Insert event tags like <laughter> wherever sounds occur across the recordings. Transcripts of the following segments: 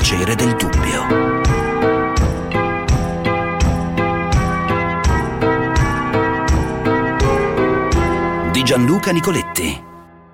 piacere del dubbio. Di Gianluca Nicoletti.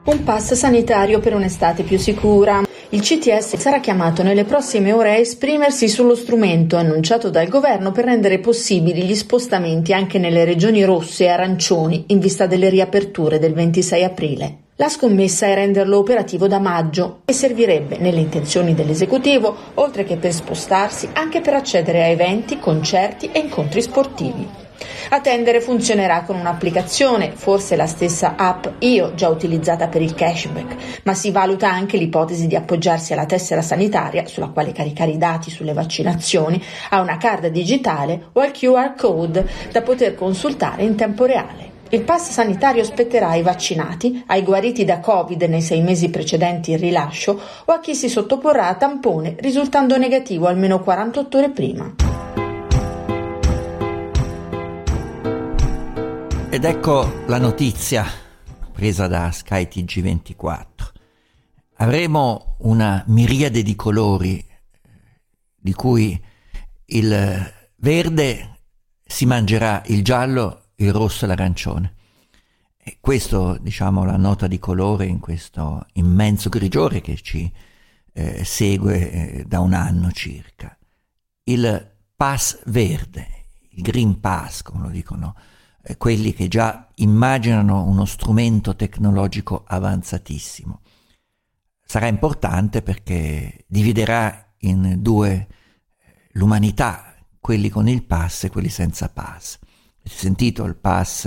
Un pass sanitario per un'estate più sicura. Il CTS sarà chiamato nelle prossime ore a esprimersi sullo strumento annunciato dal governo per rendere possibili gli spostamenti anche nelle regioni rosse e arancioni in vista delle riaperture del 26 aprile. La scommessa è renderlo operativo da maggio e servirebbe, nelle intenzioni dell'esecutivo, oltre che per spostarsi, anche per accedere a eventi, concerti e incontri sportivi. Attendere funzionerà con un'applicazione, forse la stessa app Io già utilizzata per il cashback, ma si valuta anche l'ipotesi di appoggiarsi alla tessera sanitaria sulla quale caricare i dati sulle vaccinazioni, a una card digitale o al QR code da poter consultare in tempo reale. Il pass sanitario spetterà ai vaccinati, ai guariti da Covid nei sei mesi precedenti il rilascio o a chi si sottoporrà a tampone risultando negativo almeno 48 ore prima. Ed ecco la notizia presa da Sky TG24. Avremo una miriade di colori di cui il verde si mangerà il giallo il rosso e l'arancione. E questo, diciamo, la nota di colore in questo immenso grigiore che ci eh, segue eh, da un anno circa. Il pass verde, il Green Pass, come lo dicono eh, quelli che già immaginano uno strumento tecnologico avanzatissimo. Sarà importante perché dividerà in due eh, l'umanità, quelli con il pass e quelli senza pass sentito, il pass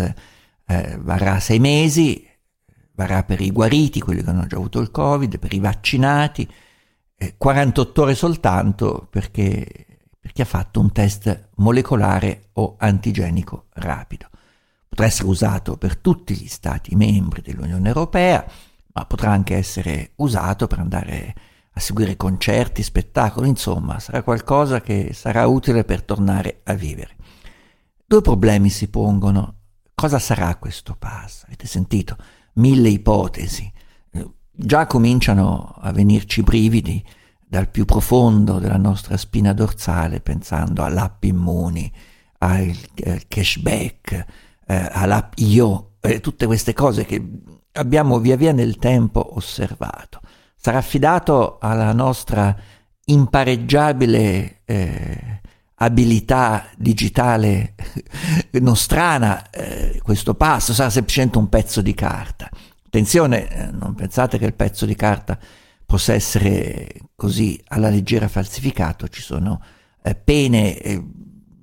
eh, varrà sei mesi, varrà per i guariti, quelli che hanno già avuto il Covid, per i vaccinati, eh, 48 ore soltanto perché, perché ha fatto un test molecolare o antigenico rapido. Potrà essere usato per tutti gli Stati membri dell'Unione Europea, ma potrà anche essere usato per andare a seguire concerti, spettacoli, insomma, sarà qualcosa che sarà utile per tornare a vivere. Due problemi si pongono. Cosa sarà questo pass? Avete sentito? Mille ipotesi. Eh, già cominciano a venirci brividi dal più profondo della nostra spina dorsale pensando all'app immuni, al cashback, eh, all'app io, eh, tutte queste cose che abbiamo via via nel tempo osservato. Sarà affidato alla nostra impareggiabile eh, abilità digitale <laughs> nostrana, eh, questo passo sarà semplicemente un pezzo di carta. Attenzione, eh, non pensate che il pezzo di carta possa essere così alla leggera falsificato, ci sono eh, pene eh,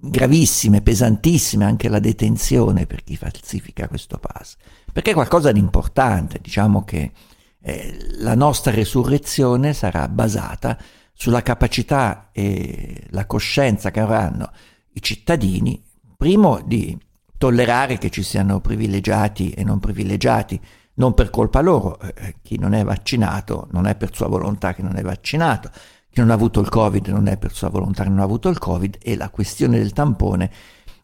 gravissime, pesantissime, anche la detenzione per chi falsifica questo pass, perché è qualcosa di importante, diciamo che eh, la nostra resurrezione sarà basata sulla capacità e la coscienza che avranno i cittadini, primo di tollerare che ci siano privilegiati e non privilegiati, non per colpa loro, eh, eh, chi non è vaccinato non è per sua volontà che non è vaccinato, chi non ha avuto il Covid non è per sua volontà che non ha avuto il Covid e la questione del tampone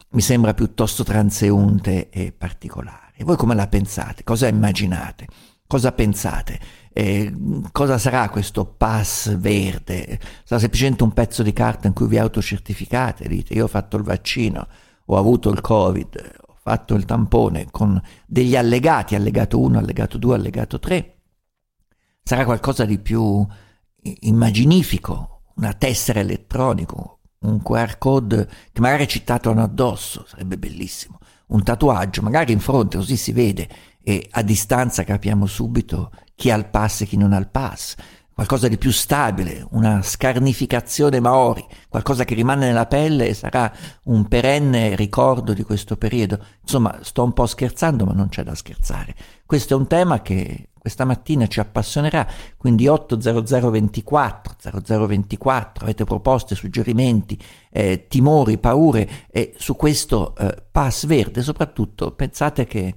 mi sembra piuttosto transeunte e particolare. Voi come la pensate? Cosa immaginate? Cosa pensate? Eh, cosa sarà questo pass verde? Sarà semplicemente un pezzo di carta in cui vi autocertificate, dite io ho fatto il vaccino, ho avuto il covid, ho fatto il tampone con degli allegati, allegato 1, allegato 2, allegato 3. Sarà qualcosa di più immaginifico, una tessera elettronica, un QR code che magari citatono addosso, sarebbe bellissimo, un tatuaggio, magari in fronte, così si vede e a distanza capiamo subito chi ha il pass e chi non ha il pass, qualcosa di più stabile, una scarnificazione maori, qualcosa che rimane nella pelle e sarà un perenne ricordo di questo periodo. Insomma, sto un po' scherzando, ma non c'è da scherzare. Questo è un tema che questa mattina ci appassionerà, quindi 80024 0024, avete proposte, suggerimenti, eh, timori, paure eh, su questo eh, pass verde, soprattutto pensate che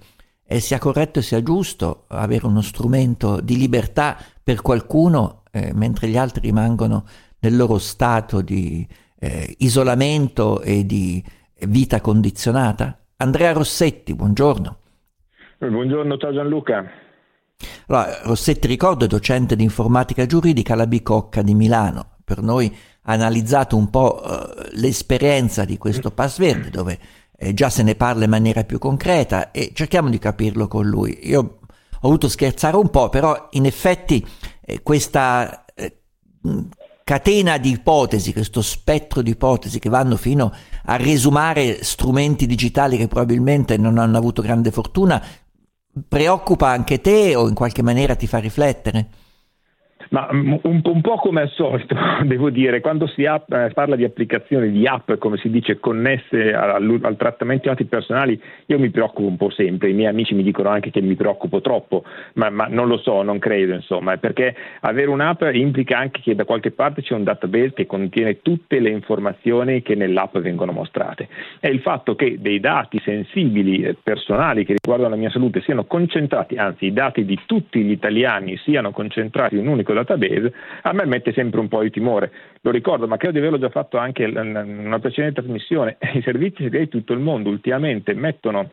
e sia corretto e sia giusto avere uno strumento di libertà per qualcuno eh, mentre gli altri rimangono nel loro stato di eh, isolamento e di vita condizionata? Andrea Rossetti, buongiorno. Buongiorno, ciao Gianluca. Allora, Rossetti ricordo è docente di informatica giuridica alla Bicocca di Milano, per noi analizzato un po' eh, l'esperienza di questo Pass Verde, dove eh, già se ne parla in maniera più concreta e cerchiamo di capirlo con lui. Io voluto scherzare un po', però in effetti eh, questa eh, catena di ipotesi, questo spettro di ipotesi che vanno fino a resumare strumenti digitali che probabilmente non hanno avuto grande fortuna, preoccupa anche te o in qualche maniera ti fa riflettere? Ma mm, un, un, po' come al solito, <laughs> devo dire, quando si app, eh, parla di applicazioni, di app, come si dice, connesse al, al trattamento di dati personali, io mi preoccupo un po' sempre. I miei amici mi dicono anche che mi preoccupo troppo, ma, ma non lo so, non credo, insomma, perché avere un'app implica anche che da qualche parte c'è un database che contiene tutte le informazioni che nell'app vengono mostrate. E il fatto che dei dati sensibili, eh, personali, che riguardano la mia salute, siano concentrati, anzi i dati di tutti gli italiani siano concentrati in un unico database, a me mette sempre un po' di timore. Lo ricordo, ma credo di averlo già fatto anche in una precedente trasmissione. <laughs> I servizi segreti di tutto il mondo ultimamente mettono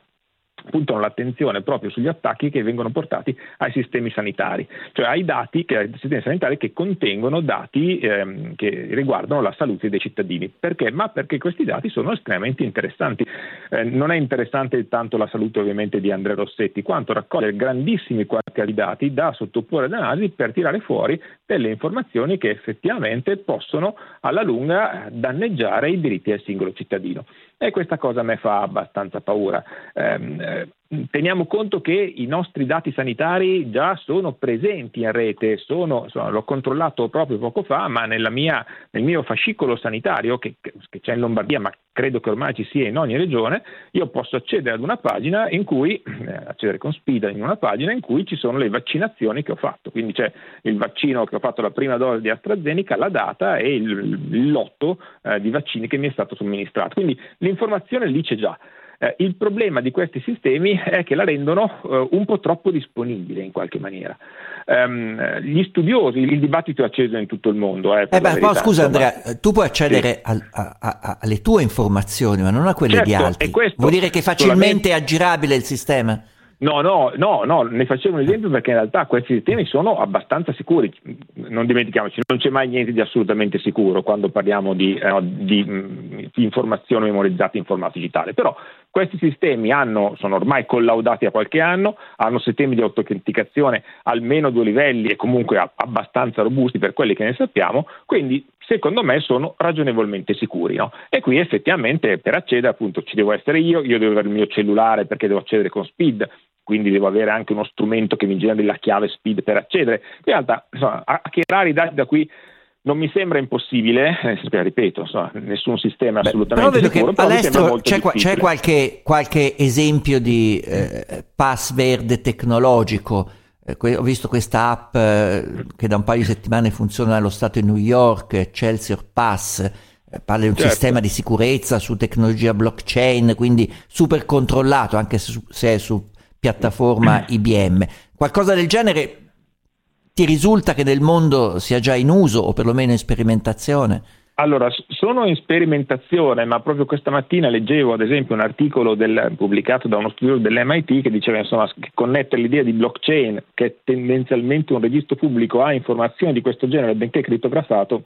puntano l'attenzione proprio sugli attacchi che vengono portati ai sistemi sanitari, cioè ai dati che, ai sistemi sanitari che contengono dati ehm, che riguardano la salute dei cittadini. Perché? Ma perché questi dati sono estremamente interessanti. Eh, non è interessante tanto la salute ovviamente di Andrea Rossetti, quanto raccogliere grandissimi quantità di dati da sottoporre ad analisi per tirare fuori delle informazioni che effettivamente possono alla lunga danneggiare i diritti del singolo cittadino. E questa cosa a me fa abbastanza paura. Ehm, eh, teniamo conto che i nostri dati sanitari già sono presenti in rete, sono, insomma, l'ho controllato proprio poco fa, ma mia, nel mio fascicolo sanitario che, che, c'è in Lombardia, ma credo che ormai ci sia in ogni regione, io posso accedere ad una pagina in cui, eh, <clears throat> accedere con Spida in una pagina in cui ci sono le vaccinazioni che ho fatto, quindi c'è il vaccino che ho fatto la prima dose di AstraZeneca, la data e il, il lotto eh, di vaccini che mi è stato somministrato, quindi l'informazione lì c'è già. Eh, il problema di questi sistemi è che la rendono eh, un po' troppo disponibile in qualche maniera. Um, gli studiosi, il dibattito è acceso in tutto il mondo. Eh, eh beh, però scusa insomma. Andrea, tu puoi accedere sì. a, a, a, alle tue informazioni, ma non a quelle certo, di altri. Vuol dire che è facilmente solamente... aggirabile il sistema? No, no, no, no, ne facevo un esempio perché in realtà questi sistemi sono abbastanza sicuri. Non dimentichiamoci, non c'è mai niente di assolutamente sicuro quando parliamo di, eh, di, di informazione memorizzata in formato digitale. Però questi sistemi hanno, sono ormai collaudati da qualche anno, hanno sistemi di autenticazione almeno due livelli e comunque abbastanza robusti per quelli che ne sappiamo, quindi secondo me sono ragionevolmente sicuri. No? E qui effettivamente per accedere appunto ci devo essere io, io devo avere il mio cellulare perché devo accedere con speed, quindi devo avere anche uno strumento che mi generi la chiave speed per accedere. In realtà, insomma, hackerare i dati da qui non mi sembra impossibile, eh, ripeto, insomma, nessun sistema è assolutamente Beh, però sicuro, però all'estero c'è, qua, c'è qualche, qualche, esempio di eh, pass verde tecnologico. Eh, ho visto questa app eh, che da un paio di settimane funziona nello stato di New York, Excelsior Pass, eh, parla di un certo. sistema di sicurezza su tecnologia blockchain, quindi super controllato anche se, se è su piattaforma IBM. Qualcosa del genere ti risulta che nel mondo sia già in uso o perlomeno in sperimentazione? Allora, sono in sperimentazione, ma proprio questa mattina leggevo ad esempio un articolo del, pubblicato da uno studio dell'MIT che diceva insomma, che connette l'idea di blockchain, che è tendenzialmente un registro pubblico, a informazioni di questo genere, benché crittografato,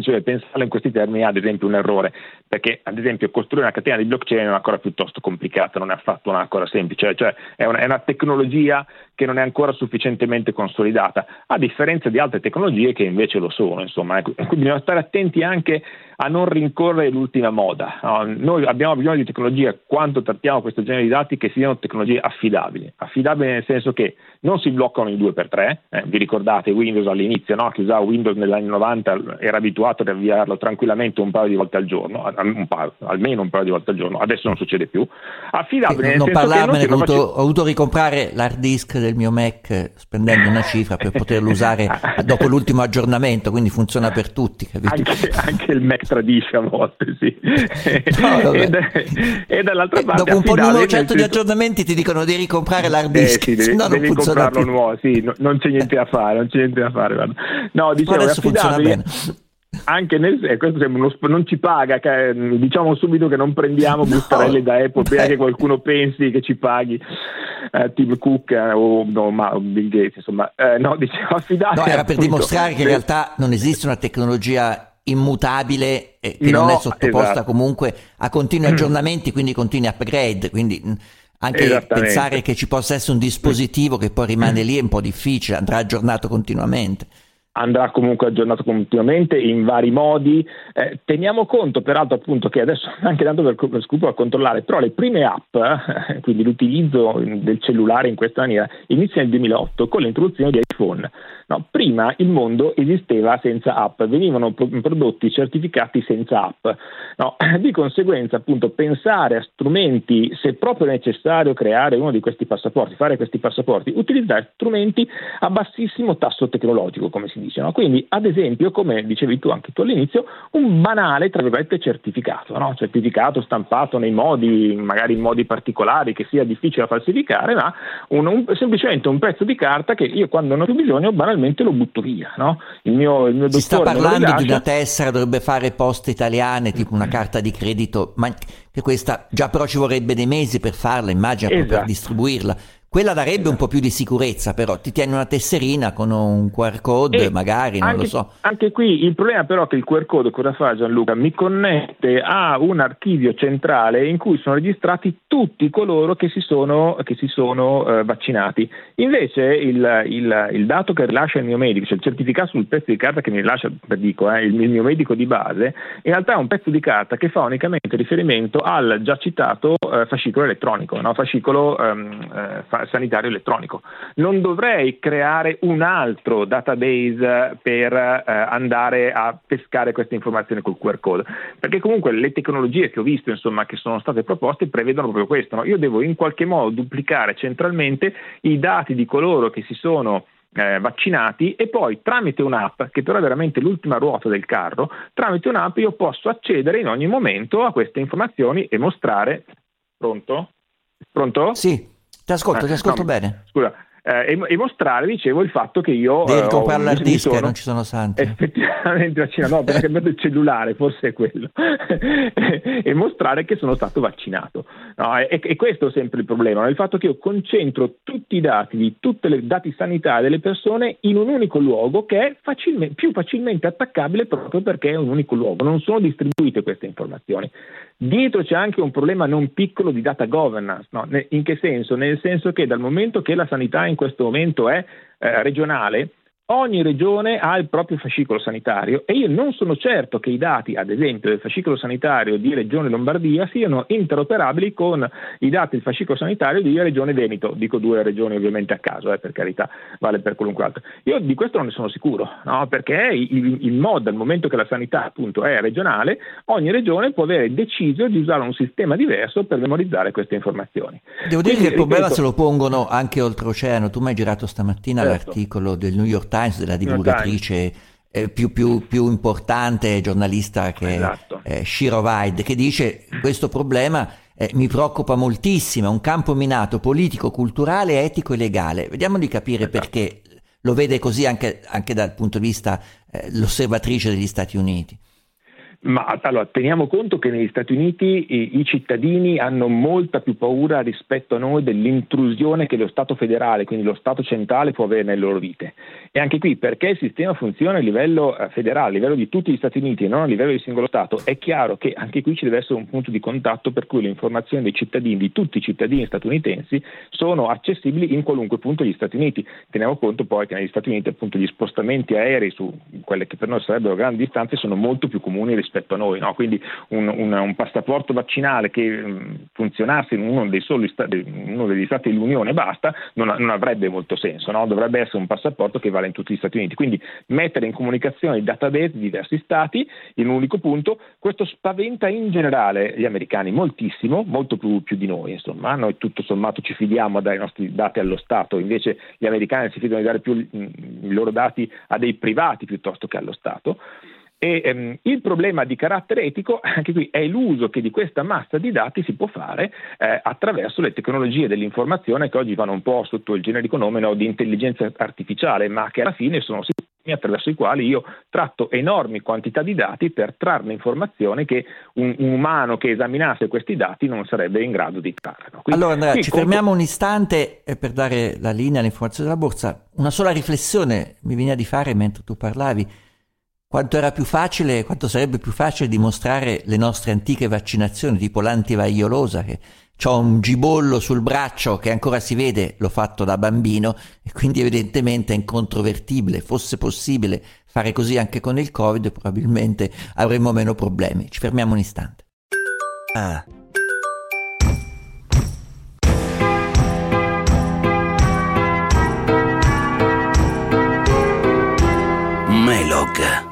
cioè, pensarlo in questi termini è ad esempio un errore, perché ad esempio costruire una catena di blockchain è una cosa piuttosto complicata, non è affatto una cosa semplice, cioè è una, è una tecnologia che non è ancora sufficientemente consolidata, a differenza di altre tecnologie che invece lo sono. Insomma. Ecco. Quindi bisogna stare attenti anche a non rincorrere l'ultima moda. No? Noi abbiamo bisogno di tecnologie, quando trattiamo questo genere di dati, che siano tecnologie affidabili. Affidabili nel senso che non si bloccano in 2x3, eh, vi ricordate Windows all'inizio, no? chi usava Windows negli anni 90 era abituato ad avviarlo tranquillamente un paio di volte al giorno, un paio, almeno un paio di volte al giorno, adesso non succede più. Affidabile nel non senso parlarmene, che non ho, dovuto, ho dovuto ricomprare l'hard disk del mio Mac spendendo una cifra per poterlo usare dopo l'ultimo aggiornamento, quindi funziona per tutti. Anche, anche, il Mac tradisce a volte, sì. <laughs> No, e, e, dall'altra parte... Dopo un po' numero certo di aggiornamenti ti dicono devi comprare l'hard eh, disk, eh, sì, devi, no, devi comprarlo più. nuovo, sì, no, non c'è niente da fare, non c'è niente da fare. Guarda. No, dicevo, adesso funziona bene. Anche nel eh, questo uno, non ci paga, che, diciamo subito che non prendiamo no, bustarelle da Apple prima che qualcuno pensi che ci paghi eh, Tim Cook eh, o no, ma, Bill Gates, insomma, eh, no, <laughs> dicevo affidate. No, era per dimostrare che in realtà non esiste una tecnologia immutabile e che no, non è sottoposta esatto. comunque a continui aggiornamenti, quindi continui upgrade, quindi anche pensare che ci possa essere un dispositivo che poi rimane lì è un po' difficile, andrà aggiornato continuamente andrà comunque aggiornato continuamente in vari modi. Eh, teniamo conto peraltro appunto che adesso <laughs> anche tanto per, per scrupolo a controllare, però le prime app, eh, quindi l'utilizzo del cellulare in questa maniera, inizia nel 2008 con l'introduzione di iPhone. No, prima il mondo esisteva senza app, venivano prodotti certificati senza app. No, <clears throat> di conseguenza, appunto, pensare a strumenti, se proprio è necessario creare uno di questi passaporti, fare questi passaporti, utilizzare strumenti a bassissimo tasso tecnologico, come si dice. No? Quindi, ad esempio, come dicevi tu anche tu all'inizio, un banale, tra virgolette, certificato, no? certificato stampato nei modi, magari in modi particolari, che sia difficile da falsificare, ma un, un, semplicemente un pezzo di carta che io quando non ho più bisogno banalmente banalmente lo butto via. No? Il mio, il mio si sta parlando di una tessera, dovrebbe fare poste italiane, tipo una carta di credito, ma che questa già però ci vorrebbe dei mesi per farla, immagina, esatto. per distribuirla. Quella darebbe un po' più di sicurezza, però ti tieni una tesserina con un QR code, e magari, non anche, lo so. Anche qui il problema però è che il QR code cosa fa Gianluca? Mi connette a un archivio centrale in cui sono registrati tutti coloro che si sono, che si sono eh, vaccinati. Invece il, il, il, dato che rilascia il mio medico, cioè il certificato sul pezzo di carta che mi rilascia, dico, eh, il, il mio medico di base, in realtà è un pezzo di carta che fa unicamente riferimento al già citato eh, fascicolo elettronico, no? fascicolo ehm, eh, sanitario elettronico. Non dovrei creare un altro database per eh, andare a pescare queste informazioni col QR code, perché comunque le tecnologie che ho visto, insomma, che sono state proposte prevedono proprio questo. No? Io devo in qualche modo duplicare centralmente i dati di coloro che si sono eh, vaccinati e poi tramite un'app, che però è veramente l'ultima ruota del carro, tramite un'app io posso accedere in ogni momento a queste informazioni e mostrare. Pronto? Pronto? Sì. Ti ascolto, eh, ti ascolto no, bene. Scusa, eh, e, e, mostrare, dicevo, il fatto che io... Devi eh, comprare l'hard disk, sono, non ci sono santi. Effettivamente vaccinato, no, perché cambiato il cellulare, forse è quello. <laughs> e mostrare che sono stato vaccinato. No, e, e, questo è sempre il problema, il fatto che io concentro tutti i dati, di tutti i dati sanitari delle persone in un unico luogo che è facilmente, più facilmente attaccabile proprio perché è un unico luogo. Non sono distribuite queste informazioni. Dietro c'è anche un problema non piccolo di data governance. No? In che senso? Nel senso che dal momento che la sanità in questo momento è eh, regionale, Ogni regione ha il proprio fascicolo sanitario e io non sono certo che i dati, ad esempio, del fascicolo sanitario di Regione Lombardia siano interoperabili con i dati del fascicolo sanitario di Regione Veneto. Dico due regioni ovviamente a caso, eh, per carità, vale per qualunque altro. Io di questo non ne sono sicuro, no? perché il, il mod, dal momento che la sanità appunto è regionale, ogni regione può avere deciso di usare un sistema diverso per memorizzare queste informazioni. Devo dire Quindi, che il problema ripeto, se lo pongono anche oltreoceano. Tu mi hai girato stamattina certo. l'articolo del New York Times Times, della divulgatrice eh, più, più, più, importante giornalista che esatto. è Shiro Vaid, che dice questo problema eh, mi preoccupa moltissimo, è un campo minato politico, culturale, etico e legale. Vediamo di capire esatto. perché lo vede così anche, anche dal punto di vista eh, l'osservatrice degli Stati Uniti. Ma allora, teniamo conto che negli Stati Uniti i, i, cittadini hanno molta più paura rispetto a noi dell'intrusione che lo Stato federale, quindi lo Stato centrale, può avere nelle loro vite. E anche qui, perché il sistema funziona a livello eh, federale, a livello di tutti gli Stati Uniti e non a livello di singolo Stato, è chiaro che anche qui ci deve essere un punto di contatto per cui le informazioni dei cittadini, di tutti i cittadini statunitensi, sono accessibili in qualunque punto degli Stati Uniti. Teniamo conto poi che negli Stati Uniti appunto gli spostamenti aerei su quelle che per noi sarebbero grandi distanze sono molto più comuni rispetto a noi. No? Quindi un, un, un, passaporto vaccinale che mh, funzionasse in uno, dei soli stati, uno degli stati dell'Unione basta, non, non avrebbe molto senso. No? Dovrebbe essere un passaporto che vale in tutti gli Stati Uniti. Quindi mettere in comunicazione i database di diversi stati in un unico punto, questo spaventa in generale gli americani moltissimo, molto più, più di noi. Insomma. Noi tutto sommato ci fidiamo a dare i nostri dati allo Stato, invece gli americani si fidano di dare più i loro dati a dei privati piuttosto che allo Stato. E, ehm, il problema di carattere etico, anche qui, è l'uso che di questa massa di dati si può fare eh, attraverso le tecnologie dell'informazione che oggi vanno un po' sotto il generico nome no, di intelligenza artificiale, ma che alla fine sono sistemi attraverso i quali io tratto enormi quantità di dati per trarne informazione che un, un umano che esaminasse questi dati non sarebbe in grado di trarre. Allora Andrea, ci conto... fermiamo un istante eh, per dare la linea all'informazione della borsa. Una sola riflessione mi veniva di fare mentre tu parlavi quanto era più facile, quanto sarebbe più facile dimostrare le nostre antiche vaccinazioni, tipo l'antivaiolosa, che ho un gibollo sul braccio che ancora si vede, l'ho fatto da bambino, e quindi evidentemente è incontrovertibile. Fosse possibile fare così anche con il Covid, probabilmente avremmo meno problemi. Ci fermiamo un istante. Ah. Melog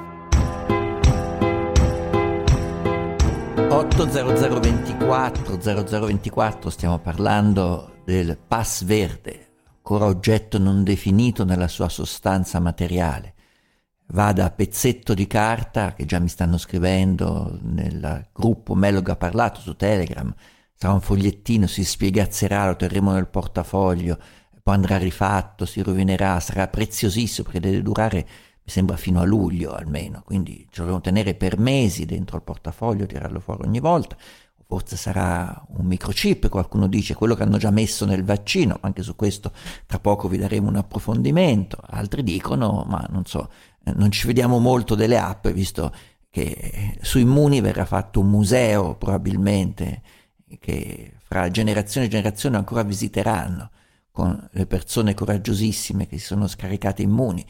80024 0024 stiamo parlando del pass verde, ancora oggetto non definito nella sua sostanza materiale. Va da pezzetto di carta che già mi stanno scrivendo nel gruppo Melog ha parlato su Telegram, sarà un fogliettino, si spiegazzerà, lo terremo nel portafoglio, poi andrà rifatto, si rovinerà, sarà preziosissimo perché deve durare mi sembra fino a luglio almeno, quindi ce lo tenere per mesi dentro il portafoglio, tirarlo fuori ogni volta. Forse sarà un microchip, qualcuno dice quello che hanno già messo nel vaccino, anche su questo tra poco vi daremo un approfondimento. Altri dicono, ma non so, eh, non ci vediamo molto delle app, visto che su Immuni verrà fatto un museo probabilmente che fra generazione e generazione ancora visiteranno con le persone coraggiosissime che si sono scaricate immuni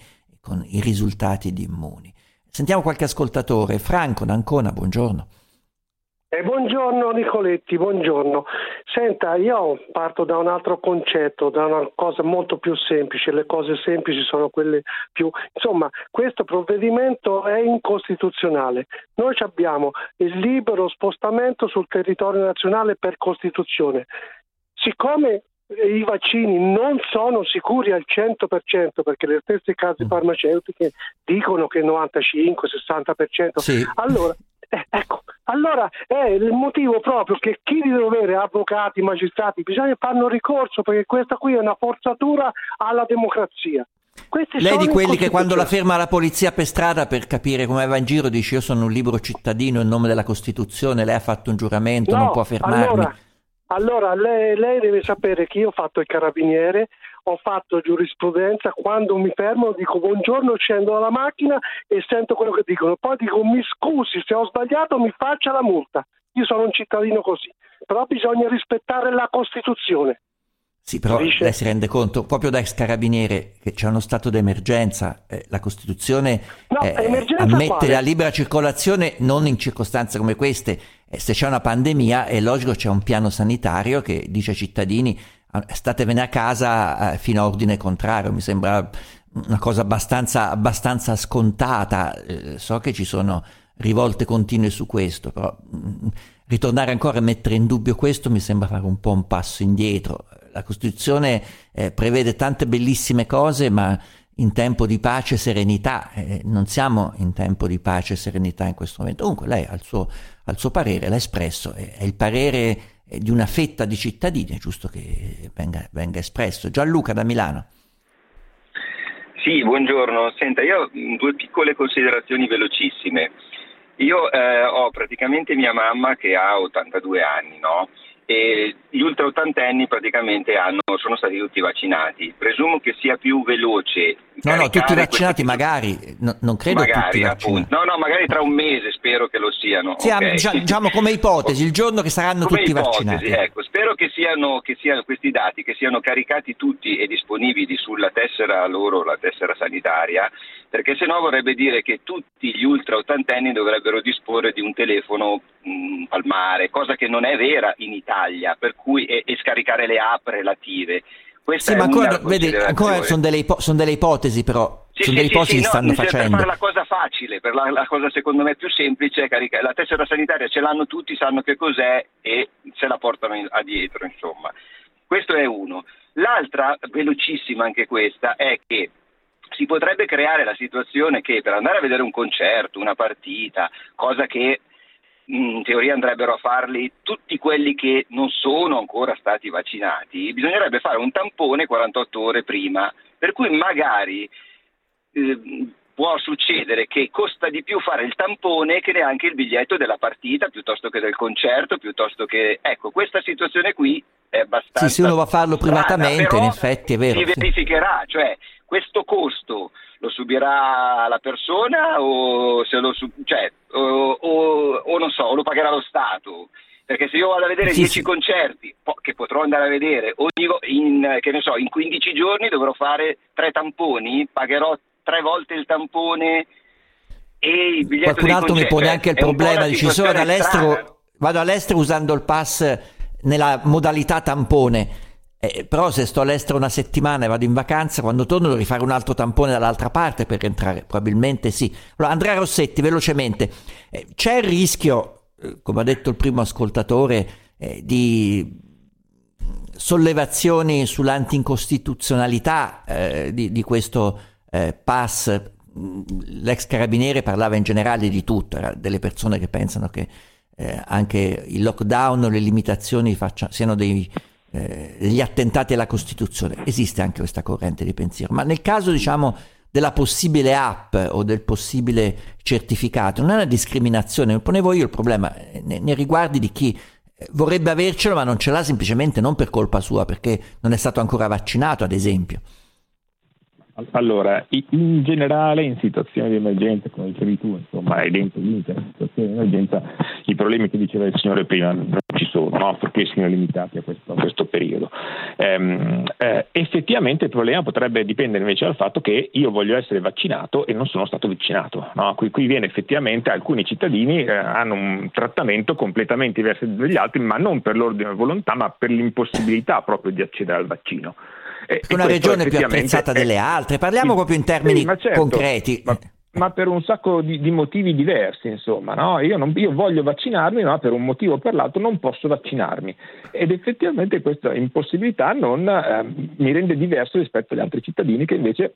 con i risultati di Immuni. Sentiamo qualche ascoltatore. Franco d'Ancona, buongiorno. Eh, buongiorno Nicoletti, buongiorno. Senta, io parto da un altro concetto, da una cosa molto più semplice, le cose semplici sono quelle più... Insomma, questo provvedimento è incostituzionale. Noi abbiamo il libero spostamento sul territorio nazionale per Costituzione. Siccome i vaccini non sono sicuri al 100% perché le stesse case mm. farmaceutiche dicono che 95-60%. Sì. Allora, eh, ecco, allora è il motivo proprio che chi di dovere, avvocati, magistrati, bisogna fanno ricorso perché questa qui è una forzatura alla democrazia. Questi Lei di quelli che quando la ferma la polizia per strada per capire come va in giro dice io sono un libero cittadino in nome della Costituzione, lei ha fatto un giuramento, no, non può fermarmi. Allora, allora, lei, lei, deve sapere che io ho fatto il carabiniere, ho fatto giurisprudenza, quando mi fermo dico buongiorno, scendo dalla macchina e sento quello che dicono, poi dico mi scusi se ho sbagliato mi faccia la multa. Io sono un cittadino così, però bisogna rispettare la Costituzione. Sì, però Capisce? lei si rende conto, proprio da ex carabiniere, che c'è uno stato d'emergenza, eh, la Costituzione no, eh, ammette quale? la libera circolazione non in circostanze come queste, eh, se c'è una pandemia è logico c'è un piano sanitario che dice ai cittadini ah, statevene a casa eh, fino a ordine contrario, mi sembra una cosa abbastanza, abbastanza scontata, eh, so che ci sono rivolte continue su questo, però mm, ritornare ancora a mettere in dubbio questo mi sembra fare un po' un passo indietro. La Costituzione eh, prevede tante bellissime cose, ma in tempo di pace e serenità. Eh, non siamo in tempo di pace e serenità in questo momento. Comunque lei ha il suo, ha il suo parere, l'ha espresso, è, è il parere eh, di una fetta di cittadini, è giusto che venga, venga espresso. Gianluca da Milano. Sì, buongiorno. Senta, io ho due piccole considerazioni velocissime. Io eh, ho praticamente mia mamma che ha 82 anni, no? E gli ultra ottantenni praticamente hanno, sono stati tutti vaccinati. Presumo che sia più veloce. No, no, tutti vaccinati questi... magari, no, non credo magari, appunto. No, no, magari tra un mese spero che lo siano. Sì, okay. diciamo come ipotesi, il giorno che saranno come tutti ipotesi, vaccinati. Ecco, spero che siano, che siano questi dati, che siano caricati tutti e disponibili sulla tessera loro, la tessera sanitaria, perché sennò vorrebbe dire che tutti gli ultra ottantenni dovrebbero disporre di un telefono mh, al mare, cosa che non è vera in Italia, per cui, e, e scaricare le app relative. Questa sì, ma ancora, vedi, ancora sono, delle ipo- sono delle ipotesi però, sì, sono sì, delle ipotesi sì, che stanno no, facendo. Per fare la cosa facile, per la, la, cosa secondo me più semplice è caricare. La tessera sanitaria ce l'hanno tutti, sanno che cos'è e se la portano in, dietro, insomma. Questo è uno. L'altra, velocissima anche questa, è che si potrebbe creare la situazione che per andare a vedere un concerto, una partita, cosa che in teoria andrebbero a farli tutti quelli che non sono ancora stati vaccinati, bisognerebbe fare un tampone 48 ore prima, per cui magari eh, può succedere che costa di più fare il tampone che neanche il biglietto della partita piuttosto che del concerto, piuttosto che... Ecco, questa situazione qui è abbastanza... Sì, se uno va a farlo privatamente, strana, in effetti è vero. Si verificherà, cioè questo costo lo subirà la persona o, se lo, cioè, o, o, o non so, o lo pagherà lo Stato? Perché se io vado a vedere 10 sì, concerti, po- che potrò andare a vedere, ogni, in, so, in 15 giorni dovrò fare tre tamponi, pagherò tre volte il tampone e il biglietto Qualcun altro mi pone anche il problema, dici sono vado all'estero usando il pass nella modalità tampone. Eh, però se sto all'estero una settimana e vado in vacanza, quando torno devo rifare un altro tampone dall'altra parte per entrare, probabilmente sì. Allora, Andrea Rossetti, velocemente, eh, c'è il rischio, eh, come ha detto il primo ascoltatore, eh, di sollevazioni sull'antincostituzionalità eh, di, di questo pass, l'ex carabiniere parlava in generale di tutto, era delle persone che pensano che anche il lockdown le limitazioni faccia, siano dei, eh, degli attentati alla Costituzione. Esiste anche questa corrente di pensiero, ma nel caso diciamo della possibile app o del possibile certificato, non è una discriminazione, mi ponevo io il problema eh, nei, nei riguardi di chi eh, vorrebbe avercelo ma non ce l'ha semplicemente non per colpa sua, perché non è stato ancora vaccinato, ad esempio. Allora, in generale in situazioni di emergenza, come dicevi tu, insomma, è dentro l'intera situazione di emergenza, i problemi che diceva il signore prima sono, no? perché siano limitati a questo, a questo periodo. Ehm, eh, effettivamente il problema potrebbe dipendere invece dal fatto che io voglio essere vaccinato e non sono stato vaccinato. No? Qui, qui, viene effettivamente alcuni cittadini eh, hanno un trattamento completamente diverso dagli altri, ma non per l'ordine di volontà, ma per l'impossibilità proprio di accedere al vaccino. Eh, una regione più attrezzata è... delle altre, parliamo sì, proprio in termini sì, certo, concreti. Ma, ma, per un sacco di, di motivi diversi, insomma, no? io, non, io, voglio vaccinarmi, ma per un motivo o per l'altro non posso vaccinarmi. Ed effettivamente questa impossibilità non, eh, mi rende diverso rispetto agli altri cittadini che invece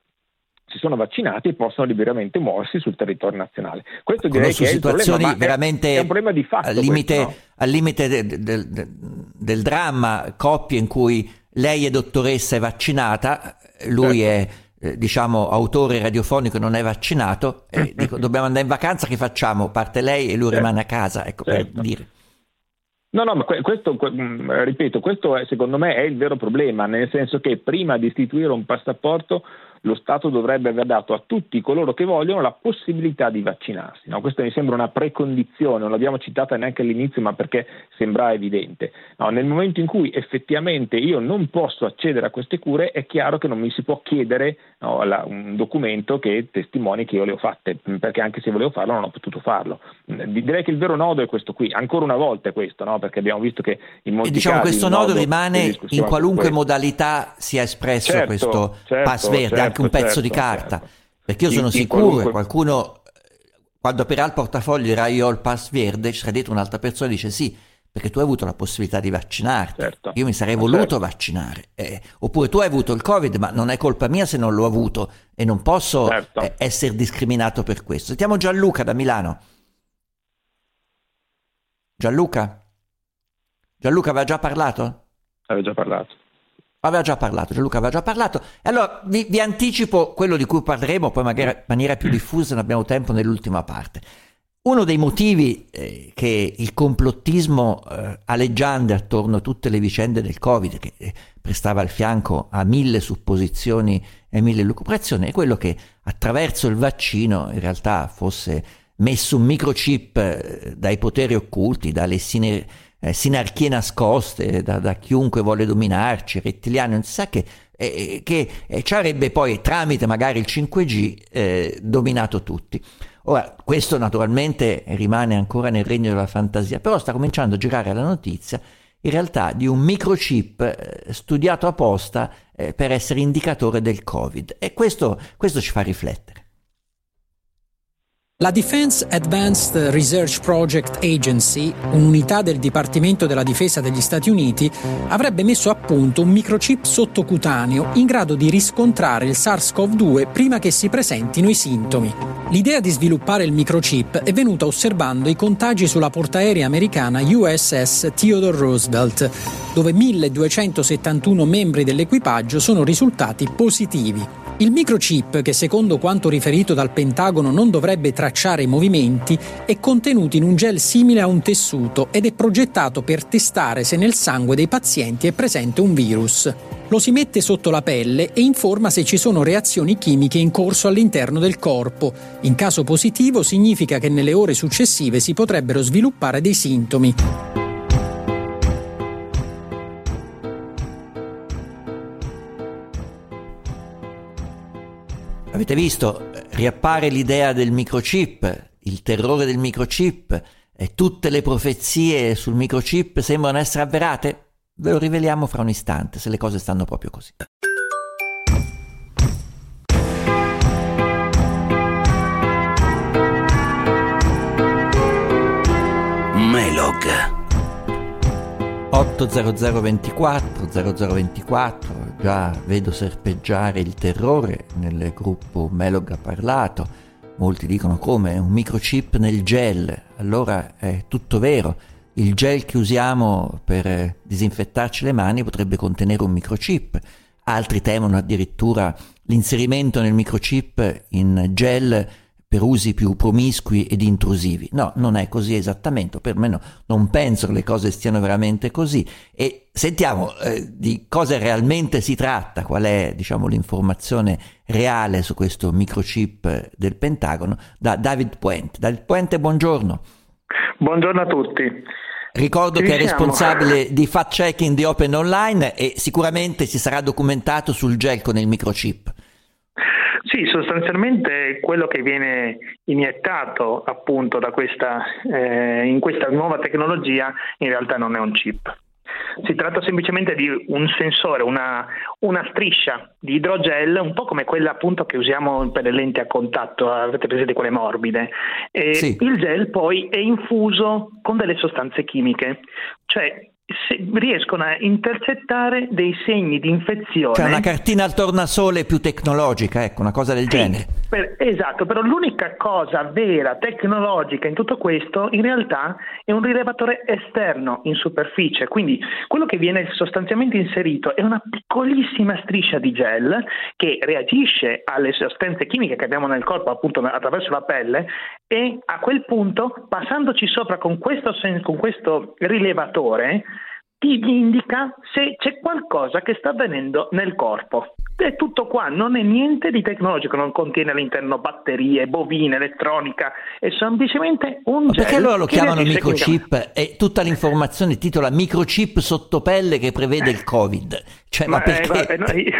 si sono vaccinati e possono liberamente muoversi sul territorio nazionale. Questo direi che è situazioni problema, veramente è un problema di fatto. Al limite, questo, no? al limite de, de, de, del dramma, coppie in cui lei è dottoressa, è vaccinata, lui certo. è eh, diciamo autore radiofonico non è vaccinato, e <laughs> dico dobbiamo andare in vacanza, che facciamo? Parte lei e lui certo. rimane a casa, ecco certo. per dire. No, no, ma questo, mm, ripeto, questo è, secondo me è il vero problema, nel senso che prima di istituire un passaporto lo Stato dovrebbe aver dato a tutti coloro che vogliono la possibilità di vaccinarsi. No? Questa mi sembra una precondizione, non l'abbiamo citata neanche all'inizio, ma perché sembra evidente. No, nel momento in cui effettivamente io non posso accedere a queste cure, è chiaro che non mi si può chiedere no, la, un documento che testimoni che io le ho fatte, perché anche se volevo farlo non ho potuto farlo. Direi che il vero nodo è questo qui, ancora una volta è questo, perché abbiamo visto che in molti e diciamo, casi... questo nodo, rimane in qualunque modalità sia espresso certo, questo certo, pass verde. Certo anche un pezzo certo, di carta. Certo. Perché io sono in, sicuro che qualcuno, quando aprirà il portafoglio dirà io ho il pass verde, ci sarà dietro un'altra persona e dice sì, perché tu hai avuto la possibilità di vaccinarti. Certo. Io mi sarei voluto certo. vaccinare. Eh, oppure tu hai avuto il Covid, ma non è colpa mia se non l'ho avuto e non posso certo. eh, essere discriminato per questo. Sentiamo Gianluca da Milano. Gianluca? Gianluca aveva già parlato? Aveva già parlato. Aveva già parlato, Gianluca aveva già parlato. E allora vi, vi, anticipo quello di cui parleremo, poi magari in maniera più diffusa, non abbiamo tempo nell'ultima parte. Uno dei motivi eh, che il complottismo eh, aleggiante attorno a tutte le vicende del Covid, che eh, prestava il fianco a mille supposizioni e mille lucubrazioni, è quello che attraverso il vaccino in realtà fosse messo un microchip eh, dai poteri occulti, dalle sinergie eh, sinarchie nascoste da, da, chiunque vuole dominarci, rettiliani, non si sa che, eh, che eh, ci avrebbe poi tramite magari il 5G eh, dominato tutti. Ora, questo naturalmente rimane ancora nel regno della fantasia, però sta cominciando a girare la notizia in realtà di un microchip eh, studiato apposta eh, per essere indicatore del Covid e questo, questo ci fa riflettere. La Defense Advanced Research Project Agency, un'unità del Dipartimento della Difesa degli Stati Uniti, avrebbe messo a punto un microchip sottocutaneo in grado di riscontrare il SARS-CoV-2 prima che si presentino i sintomi. L'idea di sviluppare il microchip è venuta osservando i contagi sulla portaerea americana USS Theodore Roosevelt, dove 1271 membri dell'equipaggio sono risultati positivi. Il microchip, che secondo quanto riferito dal Pentagono non dovrebbe tracciare i movimenti, è contenuto in un gel simile a un tessuto ed è progettato per testare se nel sangue dei pazienti è presente un virus. Lo si mette sotto la pelle e informa se ci sono reazioni chimiche in corso all'interno del corpo. In caso positivo significa che nelle ore successive si potrebbero sviluppare dei sintomi. Avete visto? Riappare l'idea del microchip, il terrore del microchip e tutte le profezie sul microchip sembrano essere avverate? Ve lo riveliamo fra un istante, se le cose stanno proprio così. Melog 80024 0024 già vedo serpeggiare il terrore nel gruppo Melog ha parlato. Molti dicono come un microchip nel gel. Allora è tutto vero. Il gel che usiamo per disinfettarci le mani potrebbe contenere un microchip. Altri temono addirittura l'inserimento nel microchip in gel per usi più promiscui ed intrusivi. No, non è così esattamente, o perlomeno non penso che le cose stiano veramente così. E sentiamo eh, di cosa realmente si tratta, qual è diciamo, l'informazione reale su questo microchip del Pentagono, da David Puente. David Puente, buongiorno. Buongiorno a tutti. Ricordo che è responsabile di fact checking di Open Online e sicuramente si sarà documentato sul gel con il microchip. Sì, sostanzialmente quello che viene iniettato appunto questa, eh, in questa nuova tecnologia in realtà non è un chip. Si tratta semplicemente di un sensore, una, una, striscia di idrogel, un po' come quella appunto che usiamo per le lenti a contatto, avete presente quelle morbide. E sì. Il gel poi è infuso con delle sostanze chimiche, cioè riescono a intercettare dei segni di infezione. Cioè una cartina al tornasole più tecnologica, ecco, una cosa del sì, genere. Per, esatto, però l'unica cosa vera, tecnologica in tutto questo, in realtà è un rilevatore esterno in superficie, quindi quello che viene sostanzialmente inserito è una piccolissima striscia di gel che reagisce alle sostanze chimiche che abbiamo nel corpo appunto attraverso la pelle e a quel punto, passandoci sopra con questo, con questo rilevatore, ti indica se c'è qualcosa che sta avvenendo nel corpo. È tutto qua, non è niente di tecnologico, non contiene all'interno batterie, bovine, elettronica, è semplicemente un Ma Perché allora lo chiamano microchip e tutta l'informazione titola microchip sottopelle che prevede il Covid? Cioè, ma, ma perché? Eh, no, io...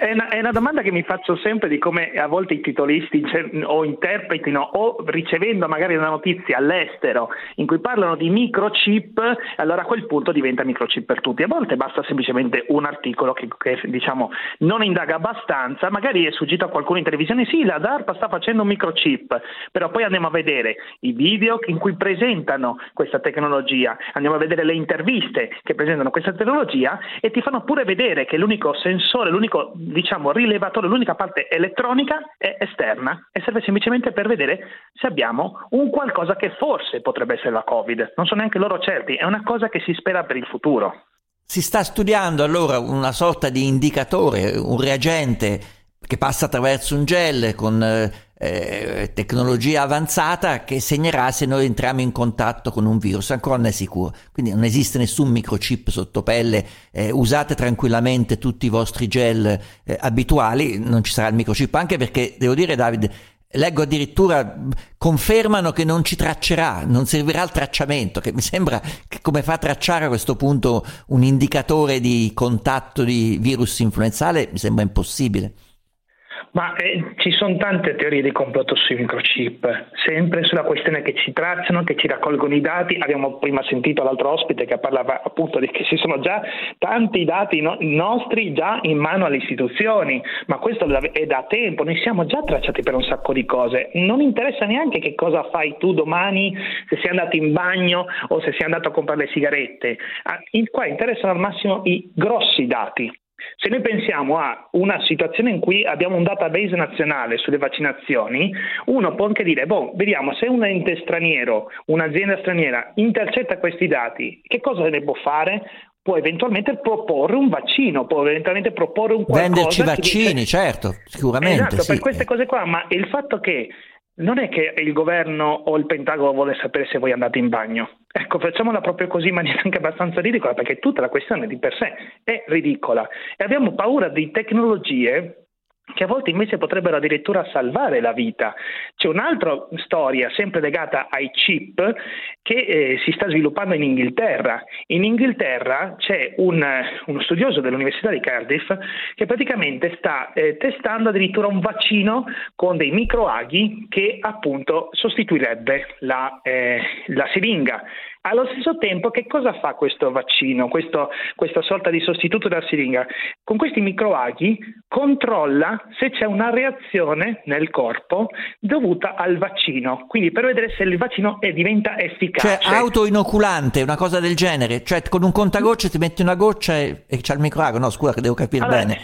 è, una, è, una, domanda che mi faccio sempre di come a volte i titolisti o interpretino o ricevendo magari una notizia all'estero in cui parlano di microchip, allora a quel punto diventa microchip per tutti. A volte basta semplicemente un articolo che, che diciamo non indaga abbastanza, magari è sfuggito a qualcuno in televisione, sì, la DARPA sta facendo un microchip, però poi andiamo a vedere i video in cui presentano questa tecnologia, andiamo a vedere le interviste che presentano questa tecnologia e ti fanno pure vedere che l'unico sensore, l'unico diciamo, rilevatore, l'unica parte elettronica è esterna e serve semplicemente per vedere se abbiamo un qualcosa che forse potrebbe essere la Covid. Non sono neanche loro certi, è una cosa che si spera per il futuro. Si sta studiando allora una sorta di indicatore, un reagente che passa attraverso un gel con eh, eh, tecnologia avanzata che segnerà se noi entriamo in contatto con un virus, ancora non è sicuro. Quindi non esiste nessun microchip sotto pelle, eh, usate tranquillamente tutti i vostri gel eh, abituali, non ci sarà il microchip, anche perché devo dire Davide, leggo addirittura confermano che non ci traccerà, non servirà il tracciamento, che mi sembra che come fa a tracciare a questo punto un indicatore di contatto di virus influenzale mi sembra impossibile. Ma eh, ci sono tante teorie di complotto sui microchip, sempre sulla questione che ci tracciano, che ci raccolgono i dati. Abbiamo prima sentito l'altro ospite che parlava appunto di che ci sono già tanti dati no- nostri già in mano alle istituzioni, ma questo è da tempo, noi siamo già tracciati per un sacco di cose. Non interessa neanche che cosa fai tu domani, se sei andato in bagno o se sei andato a comprare le sigarette. Ah, qua interessano al massimo i grossi dati. Se noi pensiamo a una situazione in cui abbiamo un database nazionale sulle vaccinazioni, uno può anche dire, boh, vediamo se un ente straniero, un'azienda straniera intercetta questi dati, che cosa ne può fare? Può eventualmente proporre un vaccino, può eventualmente proporre un qualcosa. Venderci vaccini, dice... certo, sicuramente. Esatto, sì. per queste cose qua, ma il fatto che non è che il governo o il Pentagono vuole sapere se voi andate in bagno. Ecco, facciamola proprio così in maniera anche abbastanza ridicola, perché tutta la questione di per sé è ridicola. E abbiamo paura di tecnologie che a volte invece potrebbero addirittura salvare la vita. C'è un'altra storia, sempre legata ai chip, che eh, si sta sviluppando in Inghilterra. In Inghilterra c'è un, uno studioso dell'Università di Cardiff che praticamente sta eh, testando addirittura un vaccino con dei microaghi che appunto sostituirebbe la, eh, la siringa. Allo stesso tempo, che cosa fa questo vaccino, questo, questa sorta di sostituto della siringa? Con questi microaghi controlla se c'è una reazione nel corpo dovuta al vaccino, quindi per vedere se il vaccino è, diventa efficace. Cioè autoinoculante, una cosa del genere, cioè con un contagocce ti metti una goccia e, e c'è il microago, no scusa che devo capire allora, bene.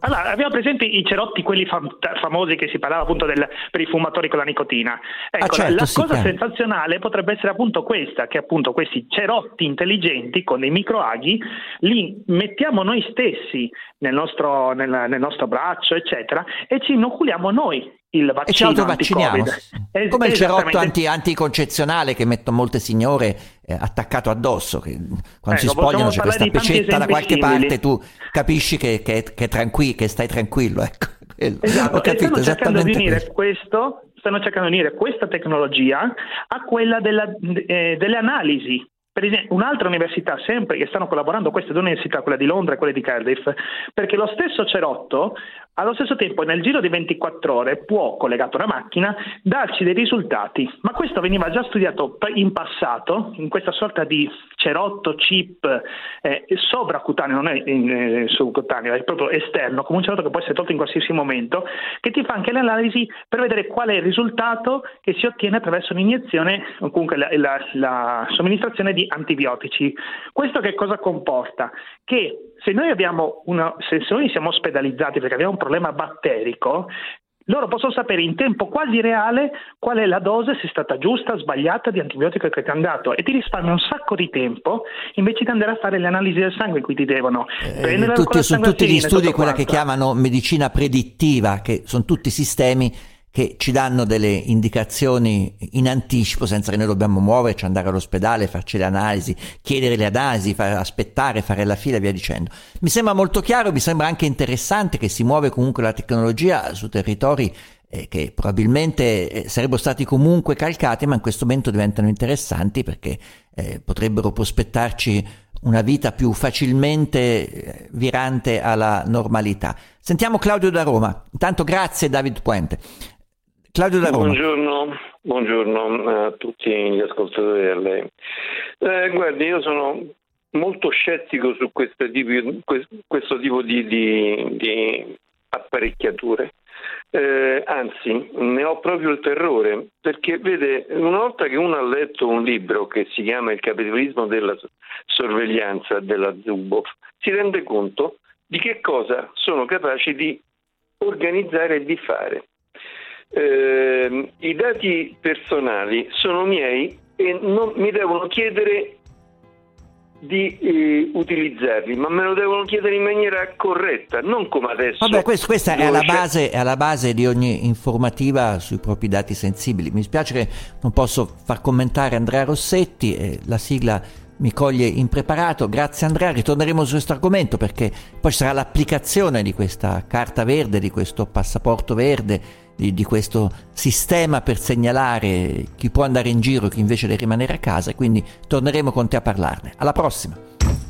Allora, abbiamo presente i cerotti, quelli fam- famosi che si parlava appunto del, per i fumatori con la nicotina. Ecco, ah, certo, la sì, cosa chiaro. sensazionale potrebbe essere appunto questa, che appunto questi cerotti intelligenti con dei microaghi li mettiamo noi stessi nel nostro, nel, nel nostro braccio, eccetera, e ci inoculiamo noi il vaccino e ci autovacciniamo es- come il cerotto anti- anticoncezionale che mettono molte signore eh, attaccato addosso che quando ecco, si spogliano c'è questa pecetta da qualche simili. parte tu capisci che, che, che, tranqui- che stai tranquillo ecco. <laughs> esatto. Ho capito, stanno cercando di unire questo stanno cercando di unire questa tecnologia a quella della, eh, delle analisi per esempio, un'altra università, sempre che stanno collaborando, queste due università, quella di Londra e quella di Cardiff, perché lo stesso cerotto allo stesso tempo nel giro di 24 ore può, collegato a una macchina, darci dei risultati, ma questo veniva già studiato in passato, in questa sorta di cerotto, chip eh, sovracutaneo, non è eh, subcutaneo, è proprio esterno, come un cerotto che può essere tolto in qualsiasi momento, che ti fa anche l'analisi per vedere qual è il risultato che si ottiene attraverso un'iniezione o comunque la, la, la somministrazione di antibiotici. Questo che cosa comporta? Che se noi, una, se noi siamo ospedalizzati perché abbiamo un problema batterico, loro possono sapere in tempo quasi reale qual è la dose, se è stata giusta, sbagliata di antibiotico che ti hanno dato e ti risparmia un sacco di tempo invece di andare a fare le analisi del sangue in cui ti devono. Eh, prendere tutti, sono tutti gli studi quella che chiamano medicina predittiva che sono tutti sistemi che ci danno delle indicazioni in anticipo senza che noi dobbiamo muoverci, andare all'ospedale, farci le analisi, chiedere le analisi, far aspettare, fare la fila e via dicendo. Mi sembra molto chiaro, mi sembra anche interessante che si muove comunque la tecnologia su territori eh, che probabilmente eh, sarebbero stati comunque calcati, ma in questo momento diventano interessanti perché eh, potrebbero prospettarci una vita più facilmente eh, virante alla normalità. Sentiamo Claudio da Roma. Intanto grazie David Puente. Claudio da Roma. Buongiorno, buongiorno a tutti gli ascoltatori e a lei. Eh, guardi, io sono molto scettico su questo tipo, questo tipo di, di, di apparecchiature. Eh, anzi, ne ho proprio il terrore, perché vede, una volta che uno ha letto un libro che si chiama Il capitalismo della sorveglianza della Zuboff, si rende conto di che cosa sono capaci di organizzare e di fare eh, i dati personali sono miei e non mi devono chiedere di eh, utilizzarli, ma me lo devono chiedere in maniera corretta, non come adesso. Vabbè, questo, questa è alla, base, è alla, base, di ogni informativa sui propri dati sensibili. Mi spiace che non posso far commentare Andrea Rossetti, eh, la sigla mi coglie impreparato. Grazie Andrea, ritorneremo su questo argomento perché poi ci sarà l'applicazione di questa carta verde, di questo passaporto verde di, di, questo sistema per segnalare chi può andare in giro e chi invece deve rimanere a casa quindi torneremo con te a parlarne. Alla prossima!